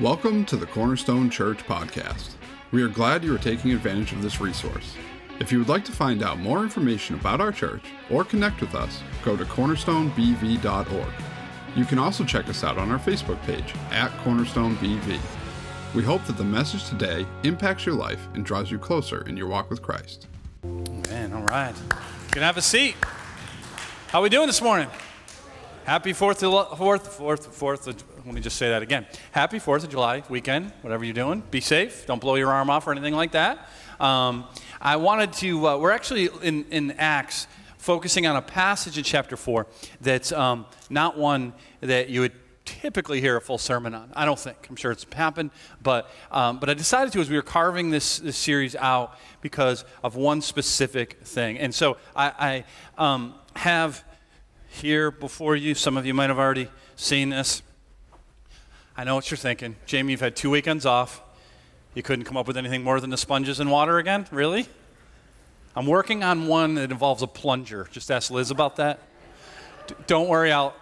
Welcome to the Cornerstone Church podcast. We are glad you are taking advantage of this resource. If you would like to find out more information about our church or connect with us, go to cornerstonebv.org. You can also check us out on our Facebook page at cornerstonebv. We hope that the message today impacts your life and draws you closer in your walk with Christ. Man, all right. You can have a seat. How are we doing this morning? Happy Fourth, of, Fourth, Fourth, Fourth. Let me just say that again. Happy Fourth of July weekend. Whatever you're doing, be safe. Don't blow your arm off or anything like that. Um, I wanted to. Uh, we're actually in, in Acts, focusing on a passage in chapter four that's um, not one that you would typically hear a full sermon on. I don't think. I'm sure it's happened, but um, but I decided to as we were carving this, this series out because of one specific thing, and so I, I um, have here before you. Some of you might have already seen this. I know what you're thinking. Jamie, you've had two weekends off. You couldn't come up with anything more than the sponges and water again? Really? I'm working on one that involves a plunger. Just ask Liz about that. D- don't worry, I'll,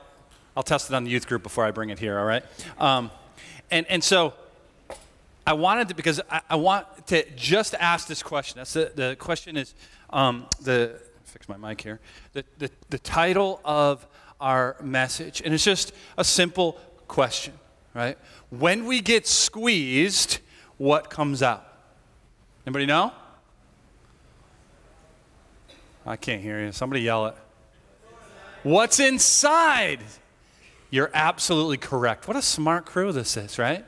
I'll test it on the youth group before I bring it here, all right? Um, and, and so I wanted to, because I, I, want to just ask this question. That's the, the question is um, the fix my mic here. The, the, the title of our message, and it's just a simple question, right? When we get squeezed, what comes out? Anybody know? I can't hear you. Somebody yell it. What's inside? You're absolutely correct. What a smart crew this is, right?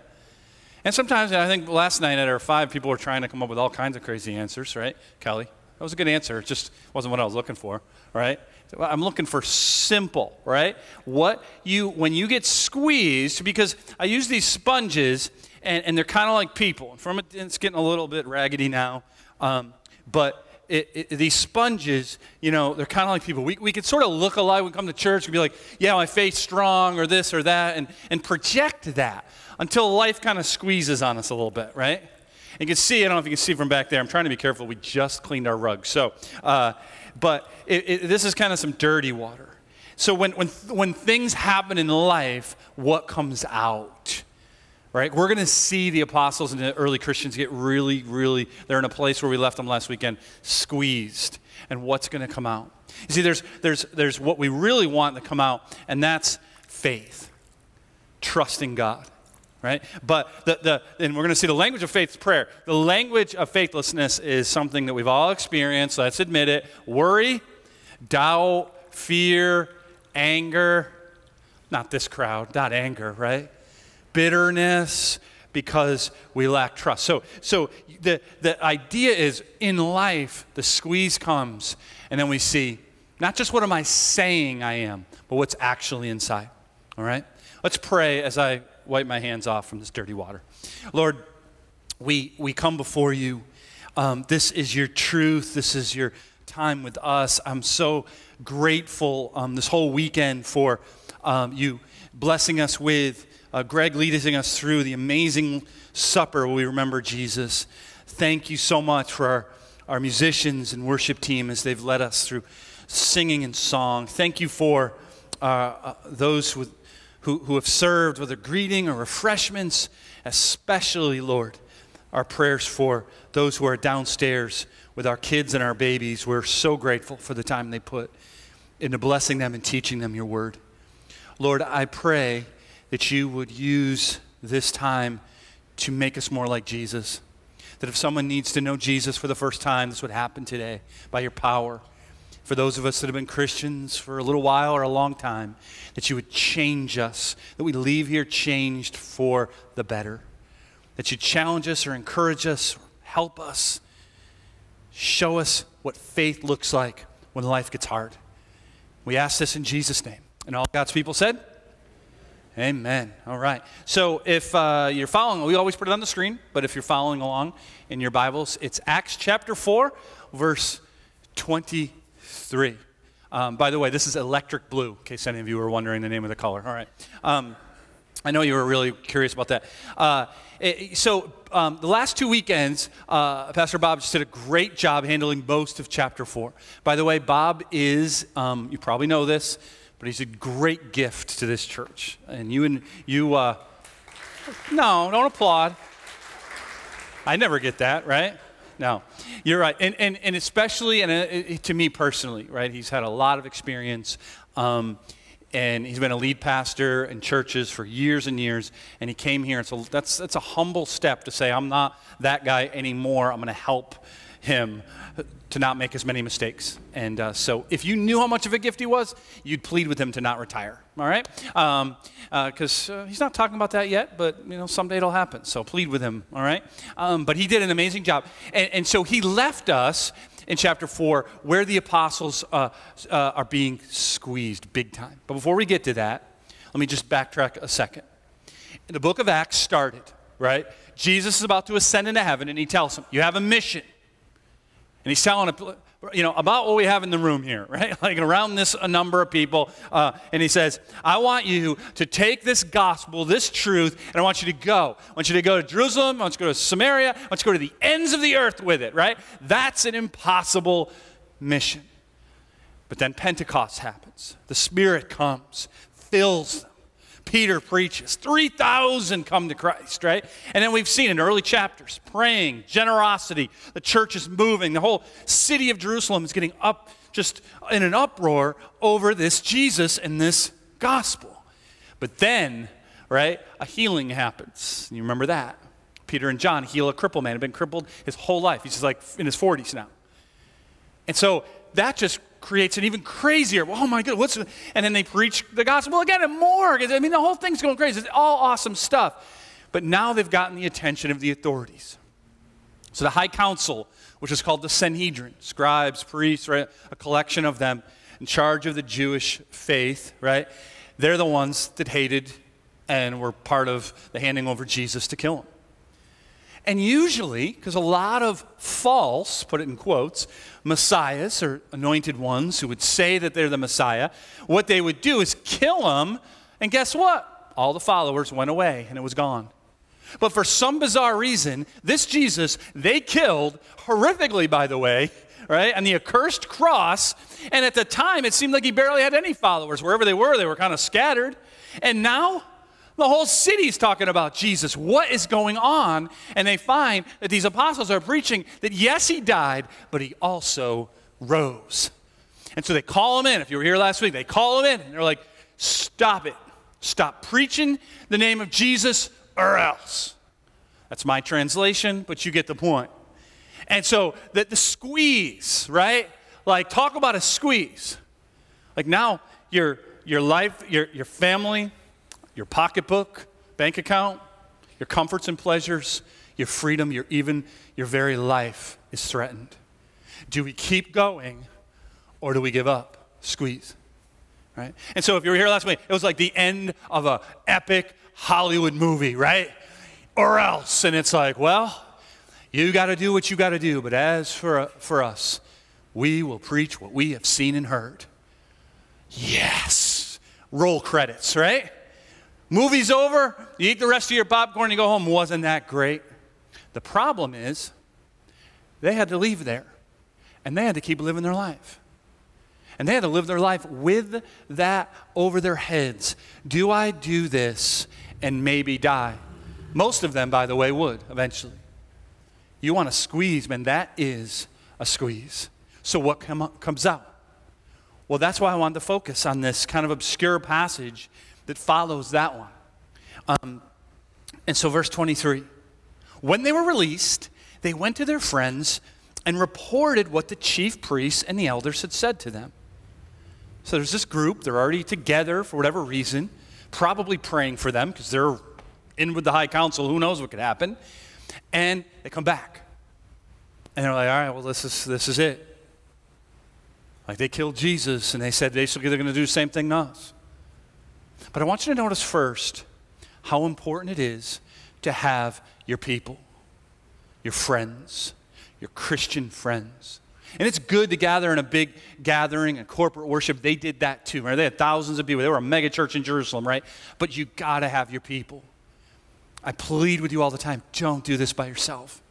And sometimes, I think last night at our five, people were trying to come up with all kinds of crazy answers, right? Kelly? That was a good answer. It just wasn't what I was looking for, right? I'm looking for simple, right? What you, when you get squeezed, because I use these sponges and, and they're kind of like people. From it, it's getting a little bit raggedy now. Um, but it, it, these sponges, you know, they're kind of like people. We, we can sort of look alike. We come to church and be like, yeah, my faith's strong or this or that, and, and project that until life kind of squeezes on us a little bit, right? And you can see, I don't know if you can see from back there, I'm trying to be careful. We just cleaned our rug. So, uh, but it, it, this is kind of some dirty water. So when, when, when things happen in life, what comes out? Right? We're going to see the apostles and the early Christians get really, really, they're in a place where we left them last weekend, squeezed. And what's going to come out? You see, there's, there's, there's what we really want to come out, and that's faith, trusting God right? But the, the, and we're going to see the language of faith is prayer. The language of faithlessness is something that we've all experienced. Let's admit it. Worry, doubt, fear, anger. Not this crowd, not anger, right? Bitterness because we lack trust. So, so the, the idea is in life, the squeeze comes, and then we see not just what am I saying I am, but what's actually inside. All right? Let's pray as I wipe my hands off from this dirty water. Lord, we, we come before you. Um, this is your truth. This is your time with us. I'm so grateful um, this whole weekend for um, you blessing us with uh, Greg leading us through the amazing supper we remember Jesus. Thank you so much for our, our musicians and worship team as they've led us through singing and song. Thank you for uh, uh, those with who, who have served, whether greeting or refreshments, especially, Lord, our prayers for those who are downstairs with our kids and our babies. We're so grateful for the time they put into blessing them and teaching them your word. Lord, I pray that you would use this time to make us more like Jesus. That if someone needs to know Jesus for the first time, this would happen today by your power for those of us that have been Christians for a little while or a long time, that you would change us, that we leave here changed for the better, that you challenge us or encourage us, or help us, show us what faith looks like when life gets hard. We ask this in Jesus' name. And all God's people said, Amen. All right. So if uh, you're following, we always put it on the screen, but if you're following along in your Bibles, it's Acts chapter 4, verse 20 three. Um, by the way, this is electric blue, in case any of you were wondering the name of the color. All right. Um, I know you were really curious about that. Uh, it, so, um, the last two weekends, uh, Pastor Bob just did a great job handling most of chapter four. By the way, Bob is, um, you probably know this, but he's a great gift to this church. And you and you, uh, No, don't applaud. I never get that, right? No, you're right. And, and, and especially, and uh, to me personally, right? He's had a lot of experience. Um, and he's been a lead pastor in churches for years and years. And he came here, and so that's, that's a humble step to say, I'm not that guy anymore. I'm going to help him to not make as many mistakes. And uh, so, if you knew how much of a gift he was, you'd plead with him to not retire. All right? Because um, uh, uh, he's not talking about that yet, but you know someday it'll happen. So plead with him. All right? Um, but he did an amazing job, and, and, so he left us in chapter four where the apostles uh, uh, are being squeezed big time. But before we get to that, let me just backtrack a second. The book of Acts started right. Jesus is about to ascend into heaven, and he tells them, "You have a mission." And he's telling, you know, about what we have in the room here, right? Like around this a number of people. Uh, and he says, I want you to take this gospel, this truth, and I want you to go. I want you to go to Jerusalem. I want you to go to Samaria. I want you to go to the ends of the earth with it, right? That's an impossible mission. But then Pentecost happens. The Spirit comes, fills them. Peter preaches. 3,000 come to Christ, right? And then we've seen in early chapters praying, generosity, the church is moving, the whole city of Jerusalem is getting up just in an uproar over this Jesus and this gospel. But then, right, a healing happens. You remember that? Peter and John heal a crippled man, had been crippled his whole life. He's just like in his 40s now. And so that just creates an even crazier, oh my God, what's, and then they preach the gospel again and more. I mean, the whole thing's going crazy. It's all awesome stuff. But now they've gotten the attention of the authorities. So the high council, which is called the Sanhedrin, scribes, priests, right, a collection of them in charge of the Jewish faith, right? They're the ones that hated and were part of the handing over Jesus to kill him. And usually, because a lot of false, put it in quotes, messiahs or anointed ones who would say that they're the Messiah, what they would do is kill them, and guess what? All the followers went away and it was gone. But for some bizarre reason, this Jesus they killed, horrifically, by the way, right, on the accursed cross. And at the time, it seemed like he barely had any followers. Wherever they were, they were kind of scattered. And now, the whole city's talking about Jesus. What is going on? And they find that these apostles are preaching that yes, he died, but he also rose. And so they call him in. If you were here last week, they call him in and they're like, stop it. Stop preaching the name of Jesus or else. That's my translation, but you get the point. And so that the squeeze, right? Like, talk about a squeeze. Like now, your, your life, your, your family, your pocketbook, bank account, your comforts and pleasures, your freedom, your even your very life is threatened. Do we keep going or do we give up? Squeeze. Right? And so if you were here last week, it was like the end of a epic Hollywood movie, right? Or else. And it's like, well, you got to do what you got to do, but as for, for us, we will preach what we have seen and heard. Yes. Roll credits, right? Movie's over, you eat the rest of your popcorn, you go home. Wasn't that great? The problem is, they had to leave there and they had to keep living their life. And they had to live their life with that over their heads. Do I do this and maybe die? Most of them, by the way, would eventually. You want to squeeze, man, that is a squeeze. So, what come, comes out? Well, that's why I wanted to focus on this kind of obscure passage that follows that one. Um, and so, verse 23 when they were released, they went to their friends and reported what the chief priests and the elders had said to them. So, there's this group, they're already together for whatever reason, probably praying for them because they're in with the high council, who knows what could happen. And they come back. And they're like, all right, well, this is, this is it. Like they killed Jesus, and they said basically they're going to do the same thing to us. But I want you to notice first how important it is to have your people, your friends, your Christian friends. And it's good to gather in a big gathering and corporate worship. They did that too, right? They had thousands of people. They were a mega church in Jerusalem, right? But you got to have your people. I plead with you all the time don't do this by yourself.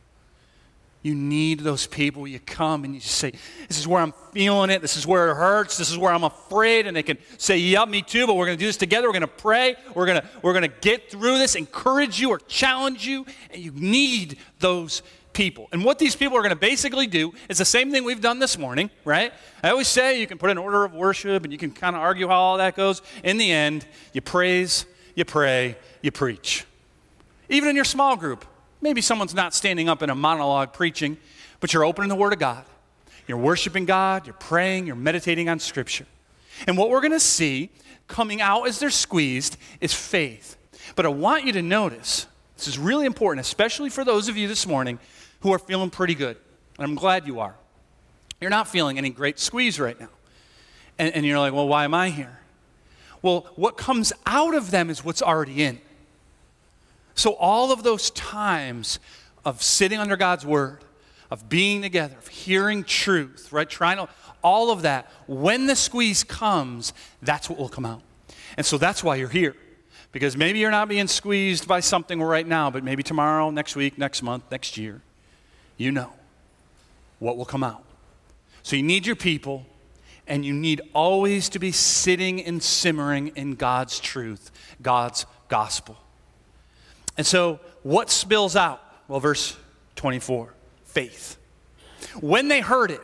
You need those people. You come and you say, This is where I'm feeling it. This is where it hurts. This is where I'm afraid. And they can say, Yep, me too, but we're going to do this together. We're going to pray. We're going we're going to get through this, encourage you or challenge you. And you need those people. And what these people are going to basically do is the same thing we've done this morning, right? I always say you can put an order of worship and you can kind of argue how all that goes. In the end, you praise, you pray, you preach. Even in your small group, Maybe someone's not standing up in a monologue preaching, but you're opening the Word of God. You're worshiping God, you're praying, you're meditating on Scripture. And what we're going to see coming out as they're squeezed is faith. But I want you to notice this is really important, especially for those of you this morning who are feeling pretty good. And I'm glad you are. You're not feeling any great squeeze right now. And, and you're like, well, why am I here? Well, what comes out of them is what's already in. So, all of those times of sitting under God's word, of being together, of hearing truth, right? Trying to, all of that, when the squeeze comes, that's what will come out. And so that's why you're here. Because maybe you're not being squeezed by something right now, but maybe tomorrow, next week, next month, next year, you know what will come out. So you need your people, and you need always to be sitting and simmering in God's truth, God's gospel. And so, what spills out? Well, verse 24 faith. When they heard it,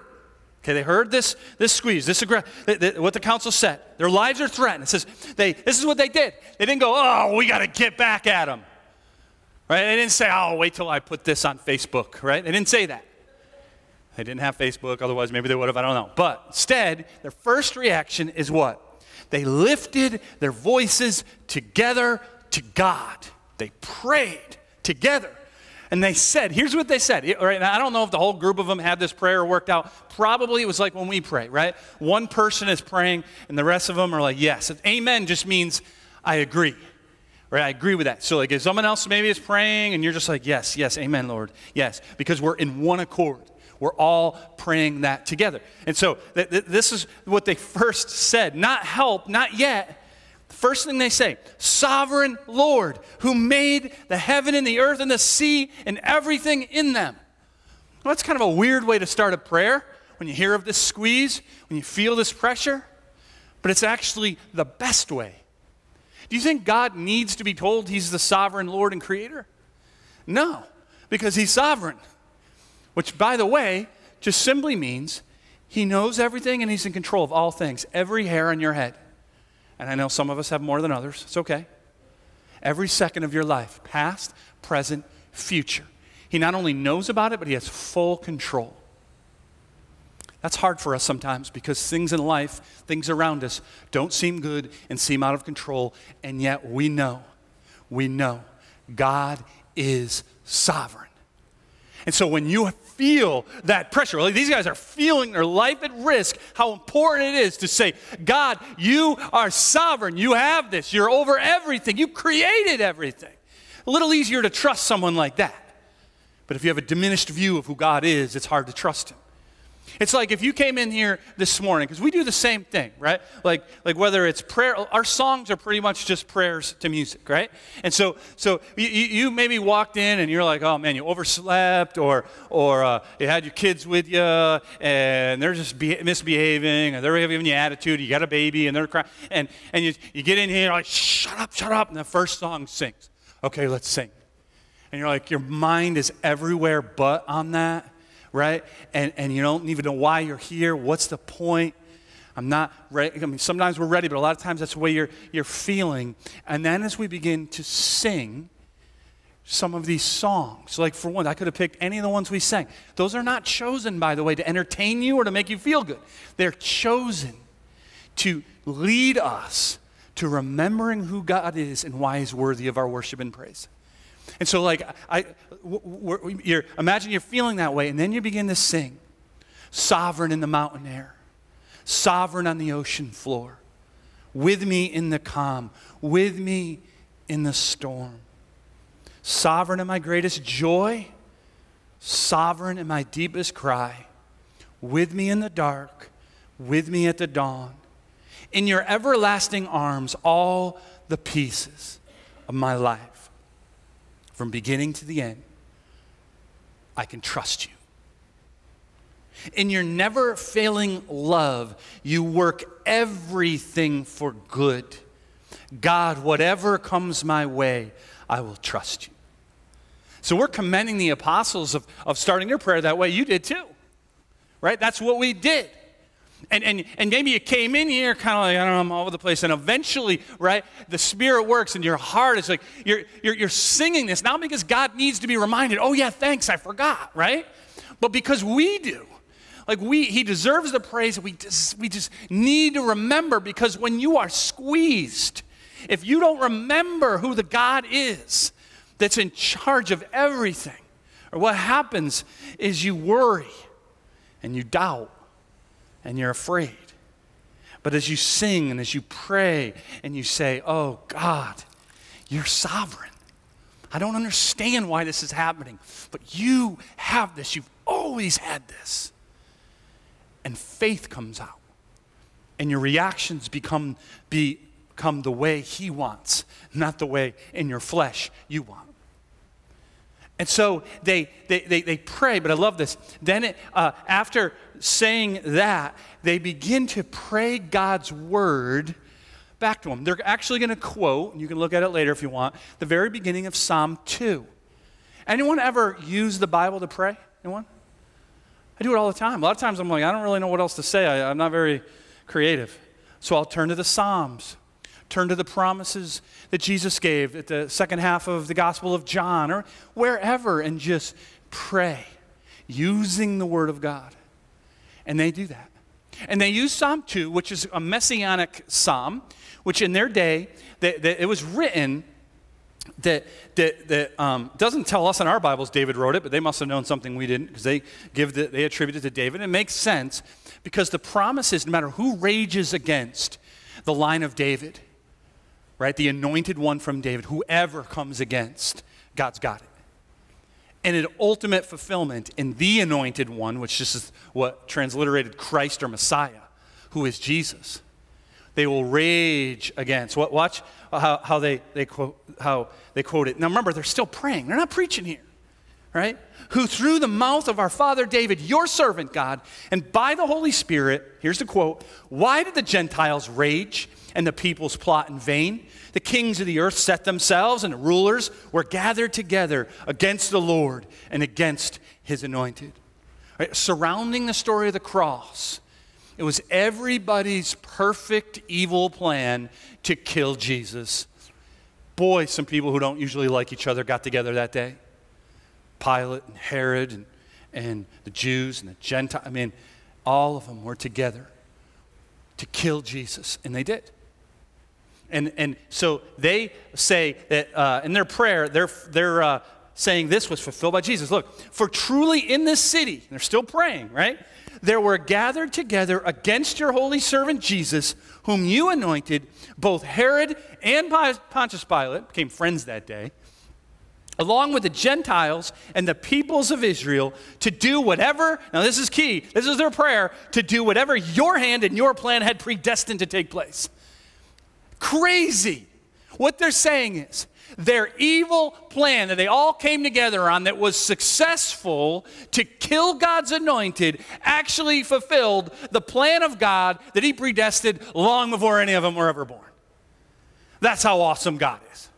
okay, they heard this, this squeeze, this aggra- what the council said. Their lives are threatened. It says, they, this is what they did. They didn't go, oh, we got to get back at them. Right? They didn't say, oh, wait till I put this on Facebook, right? They didn't say that. They didn't have Facebook, otherwise, maybe they would have, I don't know. But instead, their first reaction is what? They lifted their voices together to God. They prayed together. And they said, here's what they said. Right, I don't know if the whole group of them had this prayer worked out. Probably it was like when we pray, right? One person is praying, and the rest of them are like, yes. Amen just means I agree. Right? I agree with that. So, like, if someone else maybe is praying, and you're just like, yes, yes, amen, Lord. Yes. Because we're in one accord. We're all praying that together. And so, th- th- this is what they first said. Not help, not yet First thing they say, Sovereign Lord, who made the heaven and the earth and the sea and everything in them. Well, that's kind of a weird way to start a prayer when you hear of this squeeze, when you feel this pressure, but it's actually the best way. Do you think God needs to be told he's the sovereign Lord and creator? No, because he's sovereign, which, by the way, just simply means he knows everything and he's in control of all things, every hair on your head. And I know some of us have more than others. It's okay. Every second of your life, past, present, future. He not only knows about it, but he has full control. That's hard for us sometimes because things in life, things around us, don't seem good and seem out of control, and yet we know, we know God is sovereign. And so when you feel that pressure, like these guys are feeling their life at risk, how important it is to say, God, you are sovereign. You have this. You're over everything. You created everything. A little easier to trust someone like that. But if you have a diminished view of who God is, it's hard to trust him. It's like if you came in here this morning, because we do the same thing, right? Like, like whether it's prayer, our songs are pretty much just prayers to music, right? And so, so you, you maybe walked in and you're like, oh man, you overslept, or, or uh, you had your kids with you and they're just be- misbehaving, or they're giving you attitude, you got a baby and they're crying, and, and you, you get in here, like, shut up, shut up, and the first song sings. Okay, let's sing. And you're like, your mind is everywhere but on that right? And, and you don't even know why you're here. What's the point? I'm not ready. I mean, sometimes we're ready, but a lot of times that's the way you're, you're feeling. And then as we begin to sing some of these songs, like for one, I could have picked any of the ones we sang. Those are not chosen, by the way, to entertain you or to make you feel good. They're chosen to lead us to remembering who God is and why He's worthy of our worship and praise. And so, like, I, you're, imagine you're feeling that way, and then you begin to sing Sovereign in the mountain air, sovereign on the ocean floor, with me in the calm, with me in the storm. Sovereign in my greatest joy, sovereign in my deepest cry, with me in the dark, with me at the dawn. In your everlasting arms, all the pieces of my life from beginning to the end, I can trust you. In your never failing love, you work everything for good. God, whatever comes my way, I will trust you. So we're commending the apostles of, of starting their prayer that way. You did too, right? That's what we did. And, and, and maybe you came in here kind of like, I don't know, I'm all over the place. And eventually, right, the Spirit works and your heart is like, you're, you're, you're singing this, not because God needs to be reminded, oh, yeah, thanks, I forgot, right? But because we do. Like we, he deserves the praise. We just, we just need to remember because when you are squeezed, if you don't remember who the God is that's in charge of everything, or what happens is you worry and you doubt and you're afraid. But as you sing and as you pray and you say, Oh God, you're sovereign. I don't understand why this is happening, but you have this. You've always had this. And faith comes out. And your reactions become, become the way He wants, not the way in your flesh you want. And so they, they, they, they pray, but I love this. Then, it, uh, after saying that, they begin to pray God's word back to them. They're actually going to quote, and you can look at it later if you want, the very beginning of Psalm 2. Anyone ever use the Bible to pray? Anyone? I do it all the time. A lot of times I'm like, I don't really know what else to say. I, I'm not very creative. So I'll turn to the Psalms turn to the promises that Jesus gave at the second half of the Gospel of John or wherever and just pray using the Word of God. And they do that. And they use Psalm 2, which is a messianic psalm, which in their day, it was written that, that, that um, doesn't tell us in our Bibles David wrote it, but they must have known something we didn't because they give the, they attribute it to David. It makes sense because the promise is no matter who rages against the line of David, right? The anointed one from David, whoever comes against, God's got it. And an ultimate fulfillment in the anointed one, which is what transliterated Christ or Messiah, who is Jesus. They will rage against. Watch how, how, they, they quote, how they quote it. Now remember, they're still praying. They're not preaching here, right? Who through the mouth of our father David, your servant God, and by the Holy Spirit, here's the quote, why did the Gentiles rage and the peoples plot in vain. The kings of the earth set themselves, and the rulers were gathered together against the Lord and against his anointed. Right? Surrounding the story of the cross, it was everybody's perfect evil plan to kill Jesus. Boy, some people who don't usually like each other got together that day. Pilate and Herod and, and the Jews and the Gentiles. I mean, all of them were together to kill Jesus, and they did. And, and so they say that uh, in their prayer, they're, they're uh, saying this was fulfilled by Jesus. Look, for truly in this city, they're still praying, right? There were gathered together against your holy servant Jesus, whom you anointed, both Herod and Pontius Pilate, became friends that day, along with the Gentiles and the peoples of Israel, to do whatever, now this is key, this is their prayer, to do whatever your hand and your plan had predestined to take place crazy. What they're saying is their evil plan that they all came together on that was successful to kill God's anointed actually fulfilled the plan of God that He predestined long before any of them were ever born. That's how awesome God is.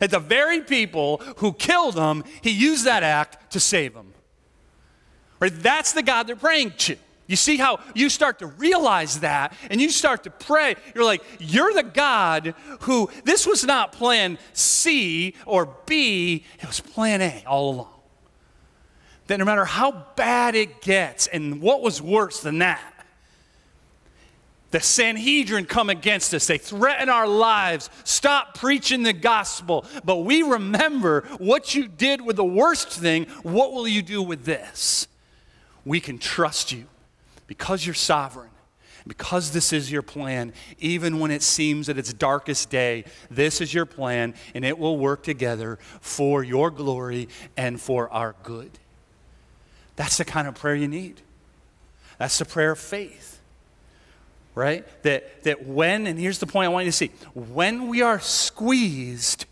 That the very people who killed them, He used that act to save them. Right? That's the God they're praying to. You see how you start to realize that and you start to pray. You're like, you're the God who, this was not plan C or B, it was plan A all along. That no matter how bad it gets, and what was worse than that, the Sanhedrin come against us. They threaten our lives. Stop preaching the gospel. But we remember what you did with the worst thing. What will you do with this? We can trust you because you're sovereign, because this is your plan, even when it seems at its darkest day, this is your plan, and it will work together for your glory and for our good. That's the kind of prayer you need. That's the prayer of faith, right? That, that when, and here's the point I want you to see when we are squeezed,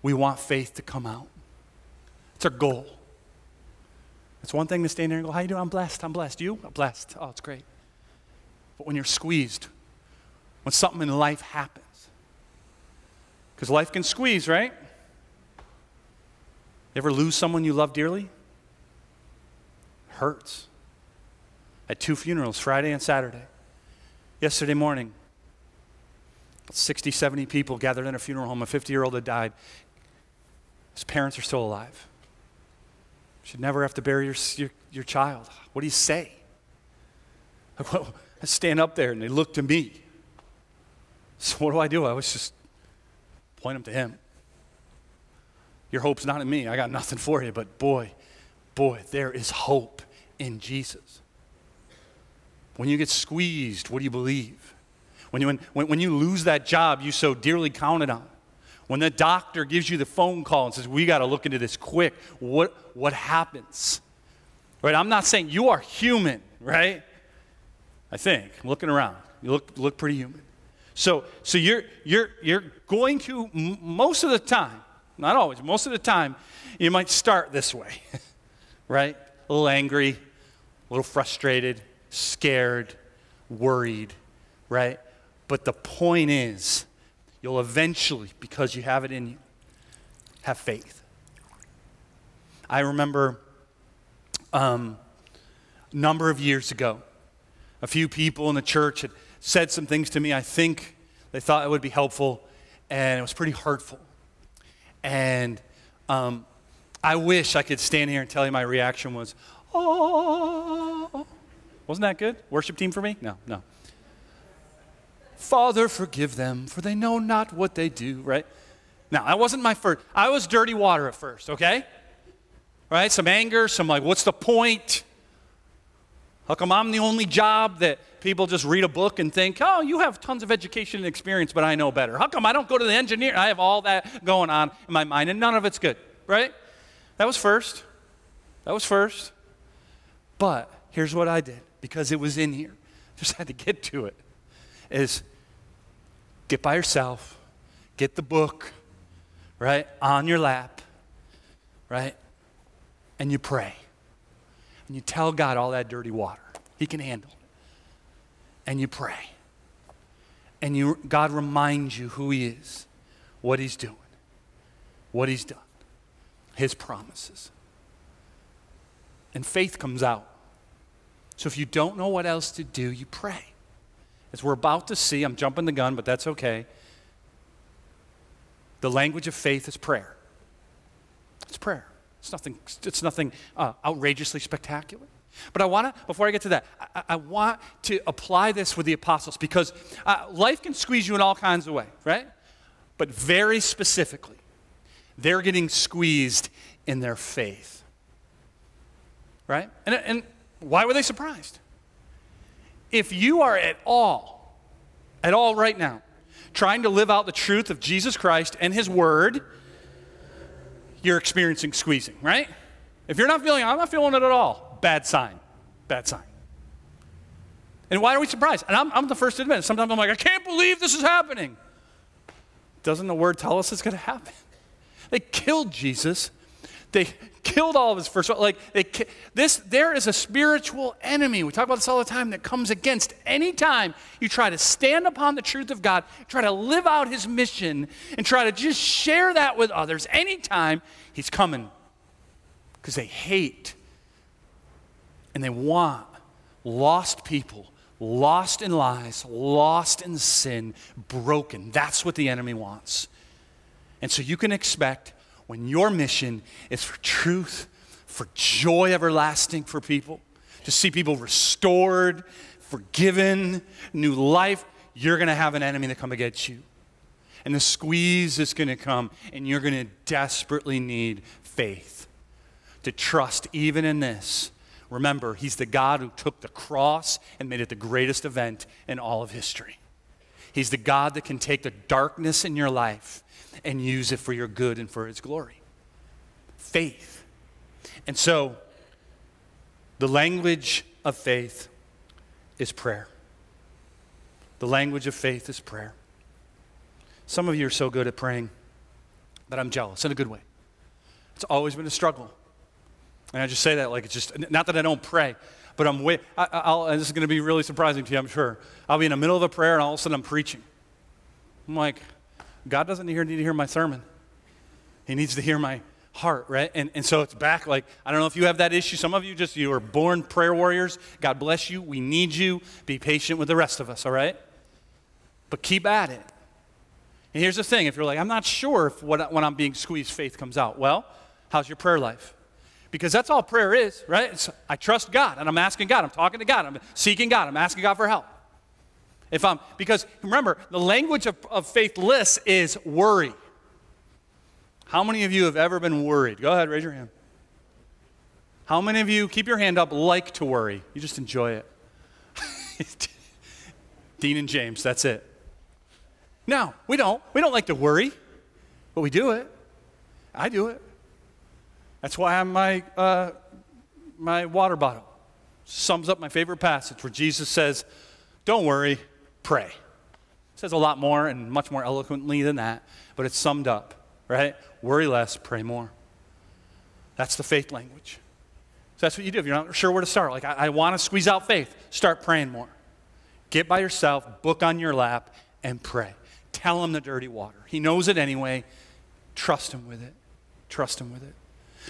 we want faith to come out. It's our goal. It's one thing to stand there and go, How are you doing? I'm blessed. I'm blessed. You? I'm blessed. Oh, it's great. But when you're squeezed, when something in life happens, because life can squeeze, right? You ever lose someone you love dearly? Hurts. At two funerals, Friday and Saturday. Yesterday morning, 60, 70 people gathered in a funeral home. A 50 year old had died. His parents are still alive. Should never have to bury your, your, your child. What do you say? I stand up there and they look to me. So what do I do? I was just point them to him. Your hope's not in me. I got nothing for you, but boy, boy, there is hope in Jesus. When you get squeezed, what do you believe? When you, when, when you lose that job you so dearly counted on, when the doctor gives you the phone call and says, We got to look into this quick, what, what happens? Right? I'm not saying you are human, right? I think. I'm looking around. You look, look pretty human. So, so you're, you're, you're going to, most of the time, not always, most of the time, you might start this way, right? A little angry, a little frustrated, scared, worried, right? But the point is, you'll eventually, because you have it in you, have faith. I remember um, a number of years ago, a few people in the church had said some things to me. I think they thought it would be helpful, and it was pretty hurtful. And um, I wish I could stand here and tell you my reaction was, oh. Wasn't that good? Worship team for me? No, no. Father, forgive them, for they know not what they do, right? Now, that wasn't my first. I was dirty water at first, okay? Right? Some anger, some like, what's the point? How come I'm the only job that people just read a book and think, oh, you have tons of education and experience, but I know better? How come I don't go to the engineer? I have all that going on in my mind, and none of it's good, right? That was first. That was first. But here's what I did because it was in here. Just had to get to it. Is get by yourself, get the book, right, on your lap, right, and you pray. And you tell God all that dirty water. He can handle it. And you pray. And you, God reminds you who He is, what He's doing, what He's done, His promises. And faith comes out. So if you don't know what else to do, you pray. As we're about to see, I'm jumping the gun, but that's okay. The language of faith is prayer. It's prayer. It's nothing, it's nothing uh, outrageously spectacular. But I want to, before I get to that, I, I, want to apply this with the apostles because uh, life can squeeze you in all kinds of ways, right? But very specifically, they're getting squeezed in their faith, right? And, and why were they surprised? If you are at all, at all right now, trying to live out the truth of Jesus Christ and His Word, you're experiencing squeezing, right? If you're not feeling I'm not feeling it at all, bad sign. Bad sign. And why are we surprised? And I'm, I'm the first to admit, it. sometimes I'm like, I can't believe this is happening. Doesn't the Word tell us it's going to happen? They killed Jesus they killed all of his first like they, this there is a spiritual enemy we talk about this all the time that comes against any time you try to stand upon the truth of god try to live out his mission and try to just share that with others anytime he's coming. Because they hate and they want lost people lost in lies lost in sin broken. That's what the enemy wants. And so you can expect when your mission is for truth, for joy everlasting for people, to see people restored, forgiven, new life, you're going to have an enemy that come against you. And the squeeze is going to come, and you're going to desperately need faith to trust even in this. Remember, He's the God who took the cross and made it the greatest event in all of history. He's the God that can take the darkness in your life and use it for your good and for His glory. Faith. And so, the language of faith is prayer. The language of faith is prayer. Some of you are so good at praying that I'm jealous in a good way. It's always been a struggle. And I just say that like it's just, not that I don't pray, but I'm way, I, will and this is going to be really surprising to you, I'm sure. I'll be in the middle of a prayer and all of a sudden I'm preaching. I'm like, God doesn't need to hear my sermon. He needs to hear my heart, right? And, and so it's back like, I don't know if you have that issue. Some of you just, you are born prayer warriors. God bless you. We need you. Be patient with the rest of us, all right? But keep at it. And here's the thing if you're like, I'm not sure if what, when I'm being squeezed, faith comes out. Well, how's your prayer life? Because that's all prayer is, right? It's, I trust God and I'm asking God. I'm talking to God. I'm seeking God. I'm asking God for help. If I'm, because remember, the language of, of faithless is worry. How many of you have ever been worried? Go ahead, raise your hand. How many of you, keep your hand up, like to worry? You just enjoy it. Dean and James, that's it. No, we don't. We don't like to worry, but we do it. I do it. That's why I'm my, uh, my water bottle. Sums up my favorite passage where Jesus says, Don't worry, pray. It says a lot more and much more eloquently than that, but it's summed up, right? Worry less, pray more. That's the faith language. So that's what you do. If you're not sure where to start, like, I, I want to squeeze out faith, start praying more. Get by yourself, book on your lap, and pray. Tell him the dirty water. He knows it anyway. Trust him with it. Trust him with it.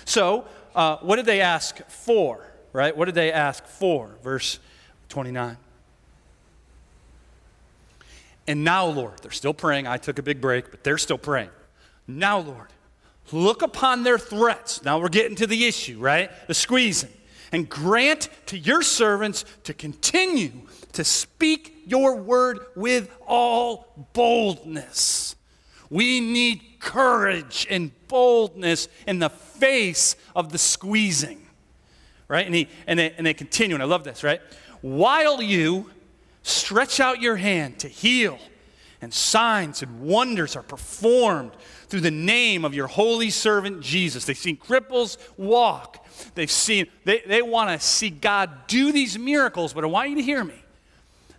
So, uh, what did they ask for? Right? What did they ask for? Verse 29. And now, Lord, they're still praying. I took a big break, but they're still praying. Now, Lord, look upon their threats. Now we're getting to the issue, right? The squeezing. And grant to your servants to continue to speak your word with all boldness. We need courage and boldness in the face of the squeezing. Right? And, he, and, they, and they continue, and I love this, right? While you stretch out your hand to heal, and signs and wonders are performed through the name of your holy servant Jesus. They've seen cripples walk. They've seen, they, they want to see God do these miracles, but I want you to hear me.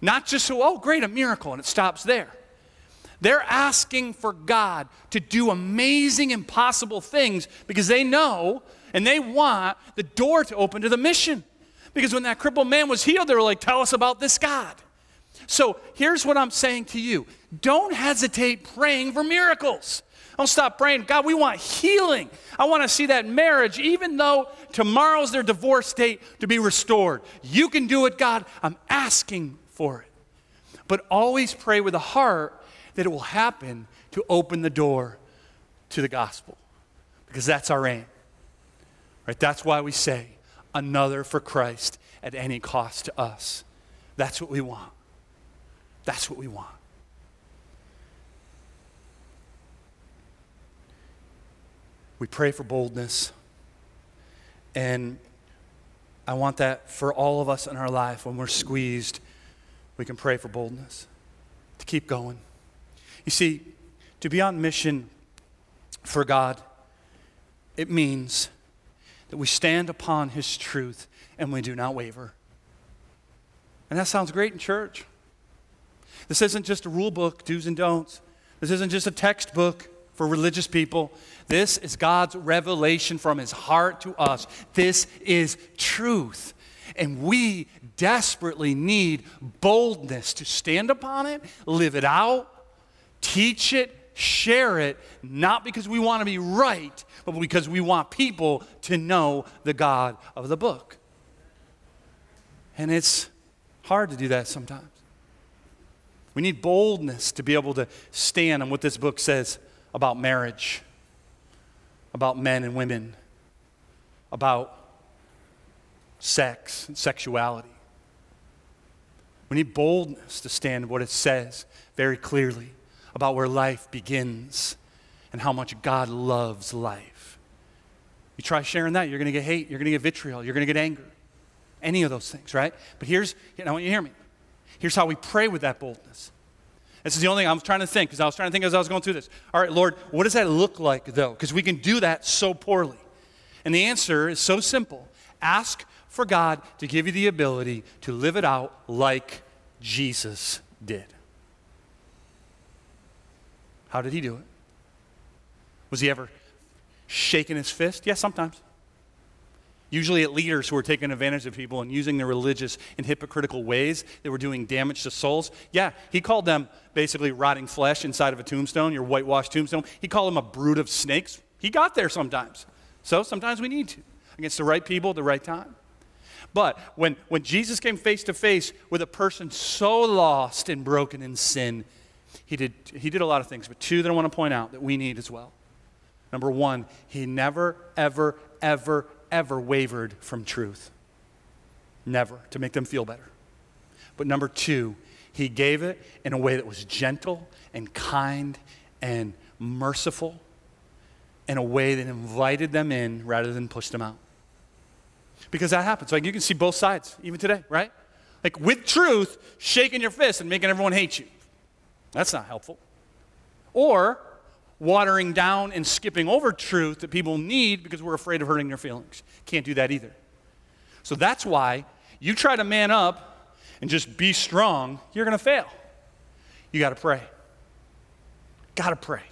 Not just so, oh, great, a miracle, and it stops there. They're asking for God to do amazing, impossible things because they know and they want the door to open to the mission. Because when that crippled man was healed, they were like, Tell us about this God. So here's what I'm saying to you don't hesitate praying for miracles. Don't stop praying. God, we want healing. I want to see that marriage, even though tomorrow's their divorce date, to be restored. You can do it, God. I'm asking for it. But always pray with a heart that it will happen to open the door to the gospel because that's our aim. Right? That's why we say another for Christ at any cost to us. That's what we want. That's what we want. We pray for boldness. And I want that for all of us in our life when we're squeezed we can pray for boldness to keep going. You see, to be on mission for God, it means that we stand upon His truth and we do not waver. And that sounds great in church. This isn't just a rule book, do's and don'ts. This isn't just a textbook for religious people. This is God's revelation from His heart to us. This is truth. And we desperately need boldness to stand upon it, live it out, teach it, share it, not because we want to be right, but because we want people to know the God of the book. And it's hard to do that sometimes. We need boldness to be able to stand on what this book says about marriage, about men and women, about sex and sexuality. We need boldness to stand what it says very clearly about where life begins and how much God loves life. You try sharing that, you're going to get hate, you're going to get vitriol, you're going to get anger. Any of those things, right? But here's, I want you to hear me. Here's how we pray with that boldness. This is the only thing I was trying to think, because I was trying to think as I was going through this. All right, Lord, what does that look like, though? Because we can do that so poorly. And the answer is so simple ask for God to give you the ability to live it out like Jesus did. How did he do it? Was he ever shaking his fist? Yes, sometimes. Usually at leaders who were taking advantage of people and using their religious and hypocritical ways that were doing damage to souls. Yeah, he called them basically rotting flesh inside of a tombstone, your whitewashed tombstone. He called them a brood of snakes. He got there sometimes. So sometimes we need to, against the right people at the right time. But when, when Jesus came face to face with a person so lost and broken in sin, he did, he did a lot of things, but two that I want to point out that we need as well. Number one, he never, ever, ever, ever wavered from truth. Never, to make them feel better. But number two, he gave it in a way that was gentle and kind and merciful, in a way that invited them in rather than pushed them out. Because that happens. Like you can see both sides, even today, right? Like with truth, shaking your fist and making everyone hate you. That's not helpful. Or watering down and skipping over truth that people need because we're afraid of hurting their feelings. Can't do that either. So that's why you try to man up and just be strong, you're going to fail. You got to pray. Got to pray.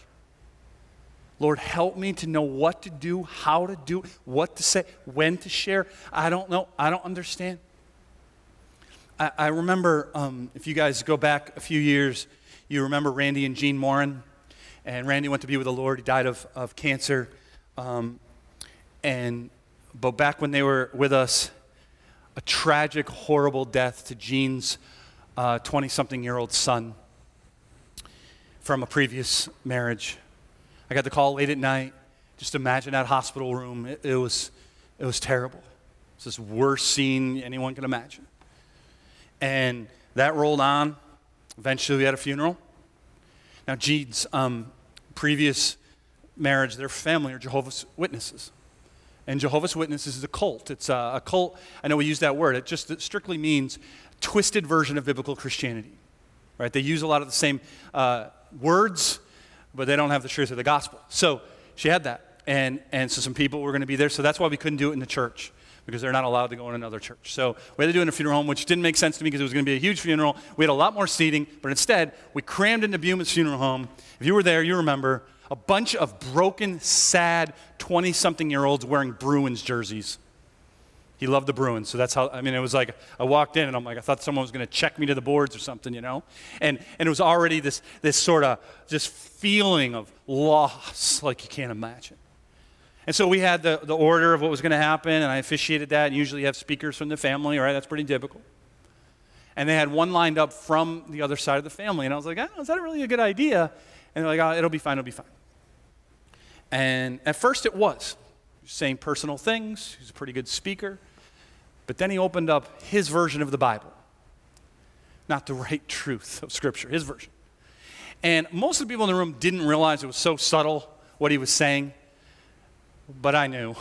Lord, help me to know what to do, how to do, what to say, when to share. I don't know. I don't understand. I, I remember, um, if you guys go back a few years, you remember Randy and Jean Morin. And Randy went to be with the Lord. He died of, of cancer. Um, and but back when they were with us, a tragic, horrible death to 20 uh, something year old son from a previous marriage. I got the call late at night. Just imagine that hospital room. It, it was, it was terrible. It's this worst scene anyone can imagine. And that rolled on. Eventually, we had a funeral. Now, Jean's um, previous marriage, their family are Jehovah's Witnesses. And Jehovah's Witnesses is a cult. It's a, a cult. I know we use that word. It just it strictly means twisted version of biblical Christianity. Right? They use a lot of the same uh, words, but they don't have the truth of the gospel. So she had that. And, and so some people were going to be there. So that's why we couldn't do it in the church because they're not allowed to go in another church. So we had to do it in a funeral home, which didn't make sense to me because it was going to be a huge funeral. We had a lot more seating, but instead, we crammed into Buma's funeral home. If you were there, you remember a bunch of broken, sad 20 something year olds wearing Bruins jerseys. He loved the Bruins, so that's how, I mean, it was like, I walked in and I'm like, I thought someone was going to check me to the boards or something, you know? And, and it was already this, this sort of just feeling of loss like you can't imagine. And so we had the, the order of what was going to happen, and I officiated that. And usually you have speakers from the family, right? That's pretty typical. And they had one lined up from the other side of the family. And I was like, oh, is that really a good idea? And they're like, oh, it'll be fine, it'll be fine. And at first it was. Saying personal things. He's a pretty good speaker. But then he opened up his version of the Bible. Not the right truth of Scripture, his version. And most of the people in the room didn't realize it was so subtle what he was saying but I knew.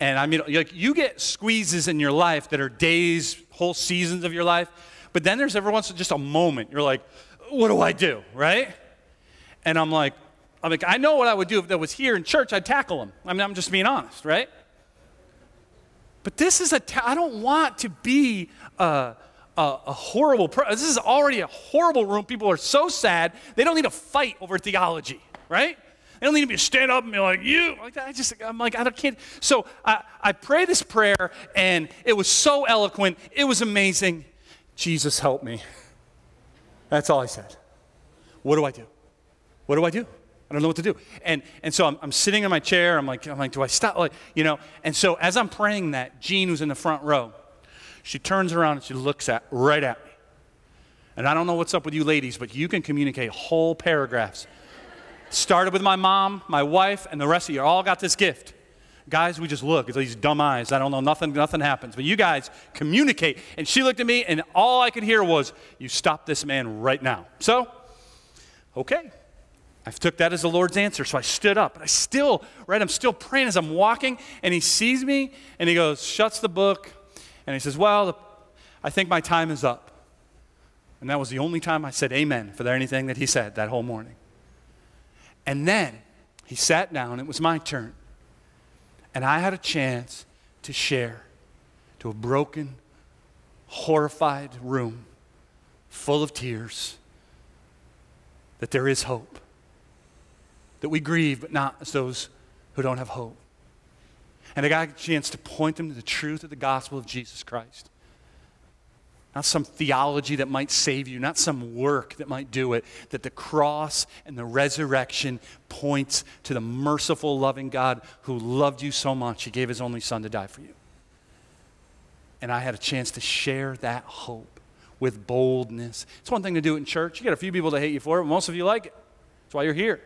And I mean, like you get squeezes in your life that are days, whole seasons of your life, but then there's every once in just a moment you're like, what do I do, right? And I'm like, I'm like, I know what I would do if that was here in church. I'd tackle him. I mean, I'm just being honest, right? But this is a. Ta- I don't want to be a, a, a horrible. Pro- this is already a horrible room. People are so sad. They don't need to fight over theology, right? They don't need to stand up and be like, you. Like I just, I'm like, I don't, can't. So I, I pray this prayer, and it was so eloquent. It was amazing. Jesus, help me. That's all I said. What do I do? What do I do? I don't know what to do. And, and so I'm, I'm sitting in my chair. I'm like, I'm like, do I stop? Like, you know, and so as I'm praying that, Jean, who's in the front row, she turns around and she looks at right at me. And I don't know what's up with you ladies, but you can communicate whole paragraphs Started with my mom, my wife, and the rest of you all got this gift. Guys, we just look at these dumb eyes. I don't know, nothing, nothing happens. But you guys communicate. And she looked at me, and all I could hear was, You stop this man right now. So, okay. I took that as the Lord's answer. So I stood up. I still, right, I'm still praying as I'm walking, and he sees me, and he goes, shuts the book, and he says, Well, I think my time is up. And that was the only time I said amen for anything that he said that whole morning. And then he sat down, it was my turn. And I had a chance to share to a broken, horrified room full of tears that there is hope. That we grieve, but not as those who don't have hope. And I got a chance to point them to the truth of the gospel of Jesus Christ. Not some theology that might save you, not some work that might do it, that the cross and the resurrection points to the merciful, loving God who loved you so much, he gave his only son to die for you. And I had a chance to share that hope with boldness. It's one thing to do it in church. You got a few people that hate you for it, but most of you like it. That's why you're here.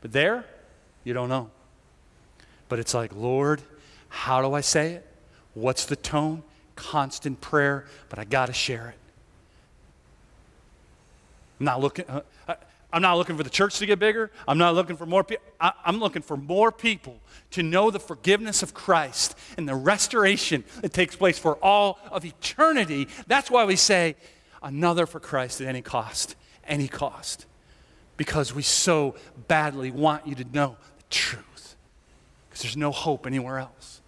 But there, you don't know. But it's like, Lord, how do I say it? What's the tone? Constant prayer, but I got to share it. I'm not looking. Uh, I'm not looking for the church to get bigger. I'm not looking for more people. I'm looking for more people to know the forgiveness of Christ and the restoration that takes place for all of eternity. That's why we say, another for Christ at any cost, any cost. Because we so badly want you to know the truth. Because there's no hope anywhere else.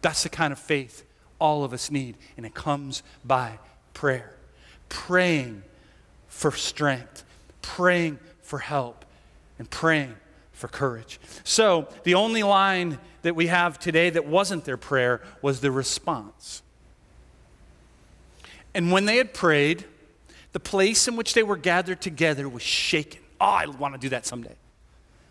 That's the kind of faith all of us need, and it comes by prayer. Praying for strength, praying for help, and praying for courage. So, the only line that we have today that wasn't their prayer was the response. And when they had prayed, the place in which they were gathered together was shaken. Oh, I want to do that someday.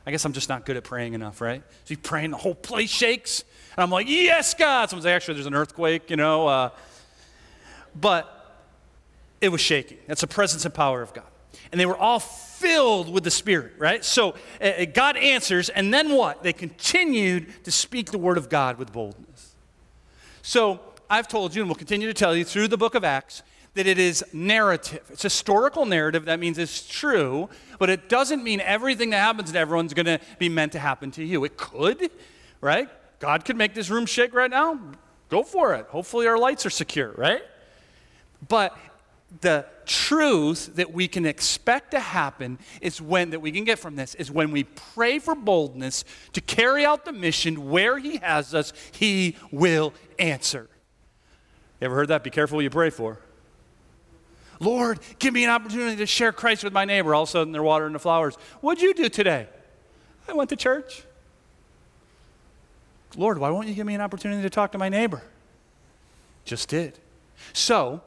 I guess I'm just not good at praying enough, right? So you praying, the whole place shakes. And I'm like, yes, God. Someone's like, actually, there's an earthquake, you know. Uh, but it was shaking. That's the presence and power of God. And they were all filled with the Spirit, right? So uh, God answers, and then what? They continued to speak the word of God with boldness. So I've told you, and we'll continue to tell you through the book of Acts, that it is narrative. It's historical narrative. That means it's true, but it doesn't mean everything that happens to everyone's going to be meant to happen to you. It could, right? God could make this room shake right now. Go for it. Hopefully, our lights are secure, right? But the truth that we can expect to happen is when that we can get from this is when we pray for boldness to carry out the mission where he has us he will answer you ever heard that be careful what you pray for Lord, give me an opportunity to share Christ with my neighbor. All of a sudden, they're watering the flowers. What'd you do today? I went to church. Lord, why won't you give me an opportunity to talk to my neighbor? Just did. So,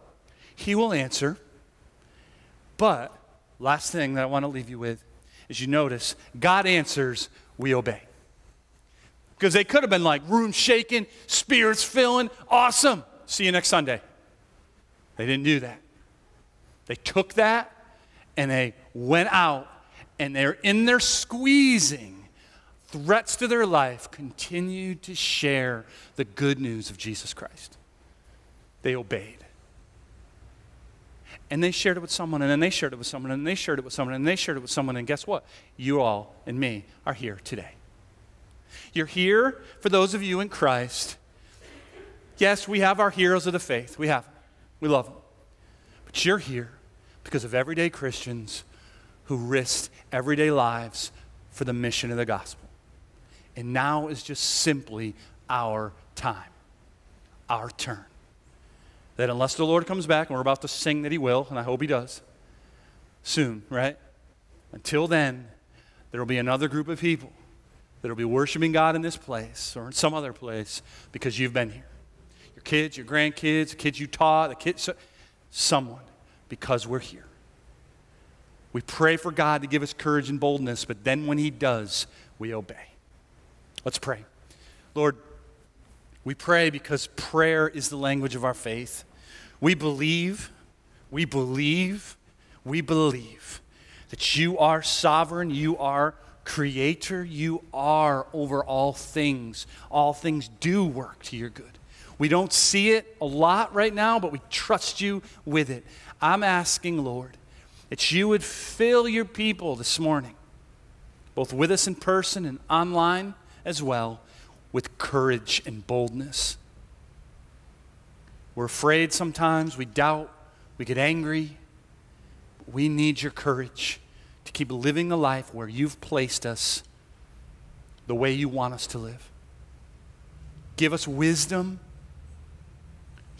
he will answer. But, last thing that I want to leave you with is you notice God answers, we obey. Because they could have been like, room shaking, spirits filling, awesome. See you next Sunday. They didn't do that. They took that and they went out and they're in their squeezing threats to their life, continued to share the good news of Jesus Christ. They obeyed. And they shared it with someone, and then they shared it with someone, and they shared it with someone, and they shared it with someone, and guess what? You all and me are here today. You're here for those of you in Christ. Yes, we have our heroes of the faith. We have them. We love them. But you're here because of everyday Christians who risked everyday lives for the mission of the gospel. And now is just simply our time, our turn. That unless the Lord comes back, and we're about to sing that He will, and I hope He does soon, right? Until then, there will be another group of people that will be worshiping God in this place or in some other place because you've been here. Your kids, your grandkids, the kids you taught, the kids someone because we're here. We pray for God to give us courage and boldness, but then when He does, we obey. Let's pray. Lord, we pray because prayer is the language of our faith. We believe, we believe, we believe that you are sovereign, you are creator, you are over all things. All things do work to your good. We don't see it a lot right now, but we trust you with it. I'm asking, Lord, that you would fill your people this morning, both with us in person and online as well, with courage and boldness. We're afraid sometimes, we doubt, we get angry. We need your courage to keep living the life where you've placed us the way you want us to live. Give us wisdom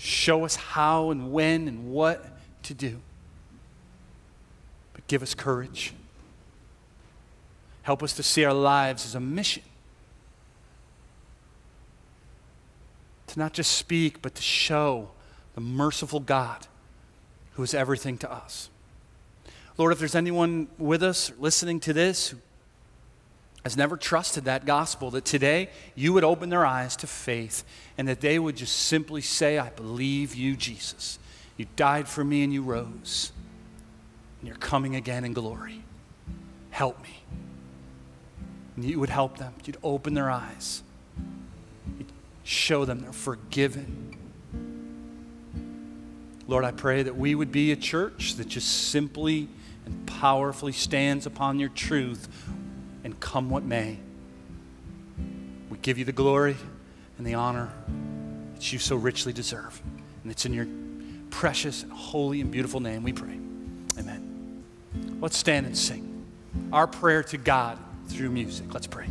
Show us how and when and what to do. But give us courage. Help us to see our lives as a mission. to not just speak, but to show the merciful God who is everything to us. Lord, if there's anyone with us listening to this who has never trusted that gospel, that today you would open their eyes to faith and that they would just simply say, I believe you, Jesus. You died for me and you rose. And you're coming again in glory. Help me. And you would help them. You'd open their eyes. You'd show them they're forgiven. Lord, I pray that we would be a church that just simply and powerfully stands upon your truth and come what may. We give you the glory and the honor that you so richly deserve. And it's in your precious, holy, and beautiful name we pray. Amen. Let's stand and sing our prayer to God through music. Let's pray.